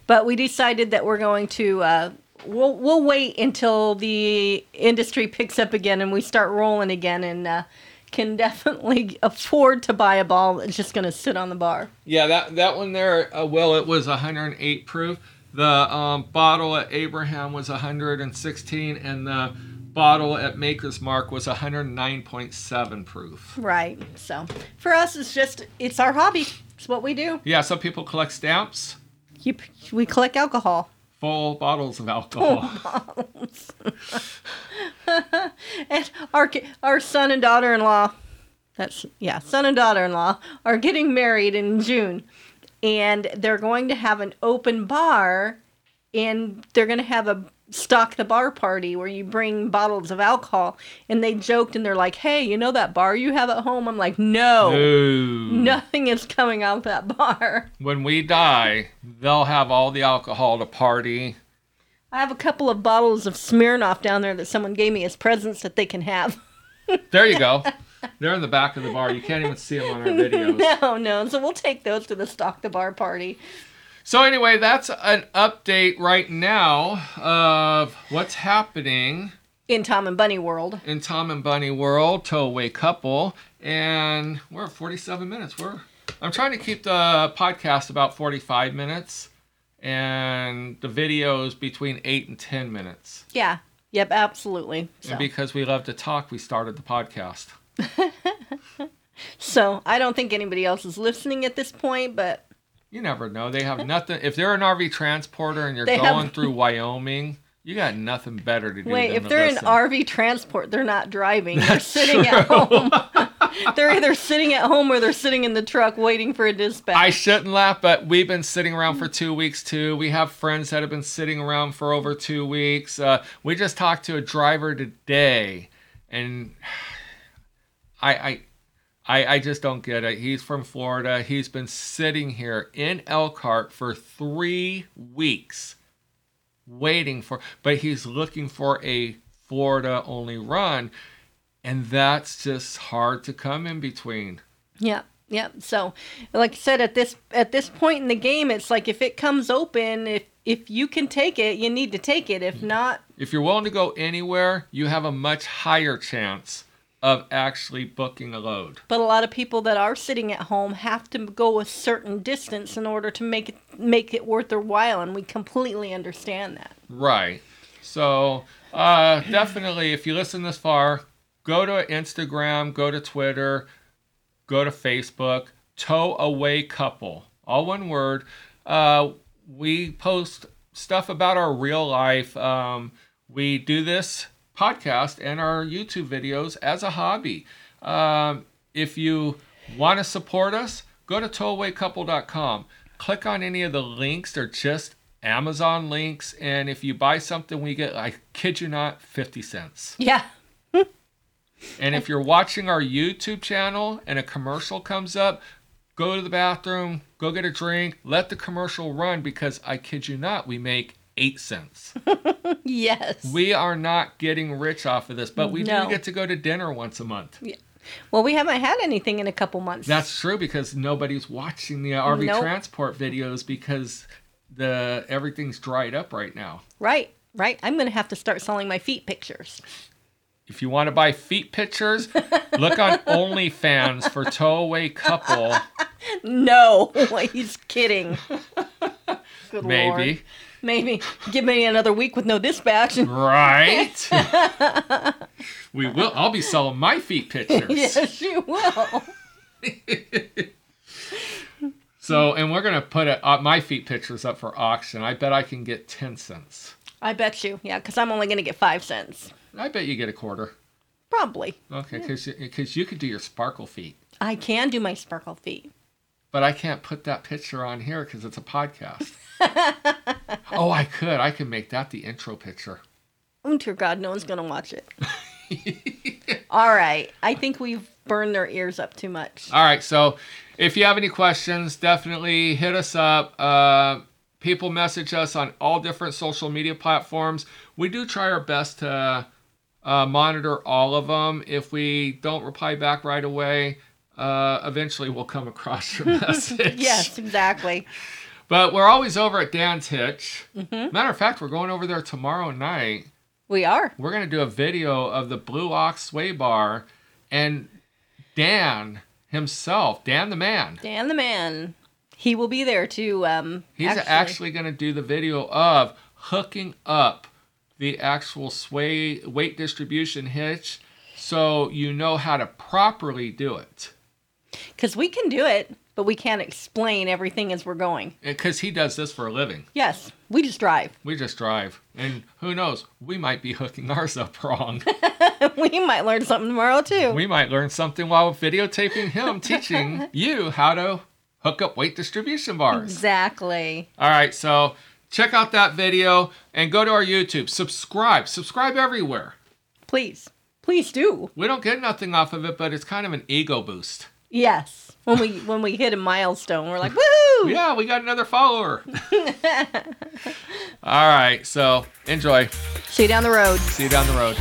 Speaker 2: But we decided that we're going to uh we'll we'll wait until the industry picks up again and we start rolling again and uh can definitely afford to buy a ball that's just going to sit on the bar.
Speaker 1: Yeah, that that one there, uh, well, it was 108 proof. The um, bottle at Abraham was 116, and the bottle at Maker's Mark was 109.7 proof.
Speaker 2: Right. So, for us it's just it's our hobby. It's what we do.
Speaker 1: Yeah, some people collect stamps,
Speaker 2: You, we collect alcohol.
Speaker 1: full bottles of alcohol.
Speaker 2: And our our son and daughter-in-law, that's yeah, son and daughter-in-law are getting married in June, and they're going to have an open bar, and they're going to have a stock the bar party where you bring bottles of alcohol. And they joked and they're like, "Hey, you know that bar you have at home?" I'm like, "No,
Speaker 1: No.
Speaker 2: nothing is coming out that bar."
Speaker 1: When we die, they'll have all the alcohol to party.
Speaker 2: I have a couple of bottles of Smirnoff down there that someone gave me as presents that they can have.
Speaker 1: There you go. They're in the back of the bar. You can't even see them on our videos.
Speaker 2: No, no. So we'll take those to the stock the bar party.
Speaker 1: So anyway, that's an update right now of what's happening
Speaker 2: in Tom and Bunny World.
Speaker 1: in Tom and Bunny World, Towaway Couple, and we're at 47 minutes. We're I'm trying to keep the podcast about 45 minutes, and the videos between eight and 10 minutes.
Speaker 2: Yeah. Yep, absolutely. So,
Speaker 1: And because we love to talk, we started the podcast.
Speaker 2: So I don't think anybody else is listening at this point, but
Speaker 1: You never know. They have nothing. If they're an RV transporter and you're going
Speaker 2: have-
Speaker 1: through Wyoming, you got nothing better to do.
Speaker 2: wait,
Speaker 1: than
Speaker 2: if they're
Speaker 1: listen.
Speaker 2: RV transport, they're not driving. They're sitting at home. they're either sitting at home or they're sitting in the truck waiting for a dispatch.
Speaker 1: I shouldn't laugh, but we've been sitting around for two weeks too. We have friends that have been sitting around for over two weeks. Uh, we just talked to a driver today, and I, I, I, I just don't get it. He's from Florida. He's been sitting here in Elkhart for three weeks, waiting for, but he's looking for a Florida only run, and that's just hard to come in between.
Speaker 2: Yeah, yeah. So, like I said, at this at this point in the game, it's like if it comes open, if if you can take it, you need to take it. If mm-hmm. not,
Speaker 1: If you're willing to go anywhere, you have a much higher chance of actually booking a load.
Speaker 2: but a lot of people that are sitting at home have to go a certain distance in order to make it make it worth their while, and we completely understand that.
Speaker 1: Right. So, uh, definitely, if you listen this far, go to Instagram, go to Twitter, go to Facebook, Tow Away Couple, all one word. Uh, we post stuff about our real life. Um, we do this podcast and our YouTube videos as a hobby. Um, if you want to support us, go to towawaycouple.com. Click on any of the links. They're just Amazon links, and if you buy something, we get, I kid you not, 50 cents.
Speaker 2: Yeah.
Speaker 1: And if you're watching our YouTube channel and a commercial comes up, go to the bathroom, go get a drink, let the commercial run because I kid you not, we make eight cents.
Speaker 2: Yes.
Speaker 1: we are not getting rich off of this, but we
Speaker 2: No.
Speaker 1: do get to go to dinner once a month.
Speaker 2: Well, we haven't had anything in a couple months.
Speaker 1: That's true because nobody's watching the RV
Speaker 2: Nope.
Speaker 1: transport videos because the everything's dried up right now.
Speaker 2: right. Right. I'm going to have to start selling my feet pictures.
Speaker 1: If you want to buy feet pictures, look on OnlyFans for towaway couple.
Speaker 2: No, he's kidding. Good
Speaker 1: Maybe.
Speaker 2: Lord. Maybe. Give me another week with no dispatch.
Speaker 1: Right? we will. I'll be selling my feet pictures.
Speaker 2: yes, you will.
Speaker 1: So, and we're gonna put it, uh, my feet pictures up for auction. I bet I can get ten cents.
Speaker 2: I bet you. Yeah, because I'm only going to get five cents.
Speaker 1: I bet you get a quarter.
Speaker 2: Probably.
Speaker 1: Okay, because because you could do your sparkle feet,
Speaker 2: I can do my sparkle feet.
Speaker 1: but I can't put that picture on here because it's a podcast. oh, I could. I could make that the intro picture.
Speaker 2: Oh, dear God, no one's going to watch it. All right. I think we've burned their ears up too much.
Speaker 1: All right. So if you have any questions, definitely hit us up. Uh, people message us on all different social media platforms. We do try our best to uh, monitor all of them. If we don't reply back right away, uh, eventually we'll come across your message.
Speaker 2: Yes, exactly.
Speaker 1: But we're always over at Dan's Hitch. Matter of fact, we're going over there tomorrow night.
Speaker 2: We are.
Speaker 1: We're going to do a video of the Blue Ox Sway Bar and Dan himself, Dan the man.
Speaker 2: Dan the man. He will be there too. um
Speaker 1: He's actually, going to do the video of hooking up the actual sway weight distribution hitch so you know how to properly do it.
Speaker 2: because we can do it, but we can't explain everything as we're going.
Speaker 1: Because he does this for a living.
Speaker 2: Yes, we just drive.
Speaker 1: We just drive. And who knows, we might be hooking ours up wrong.
Speaker 2: we might learn something tomorrow too.
Speaker 1: we might learn something while videotaping him teaching you how to hook up weight distribution bars.
Speaker 2: exactly.
Speaker 1: All right, so check out that video and go to our YouTube. Subscribe. Subscribe everywhere.
Speaker 2: Please, please do.
Speaker 1: We don't get nothing off of it, but it's kind of an ego boost.
Speaker 2: Yes. When we when we hit a milestone, we're like, woohoo!
Speaker 1: Yeah, we got another follower. All right, so enjoy.
Speaker 2: See you down the road.
Speaker 1: See you down the road.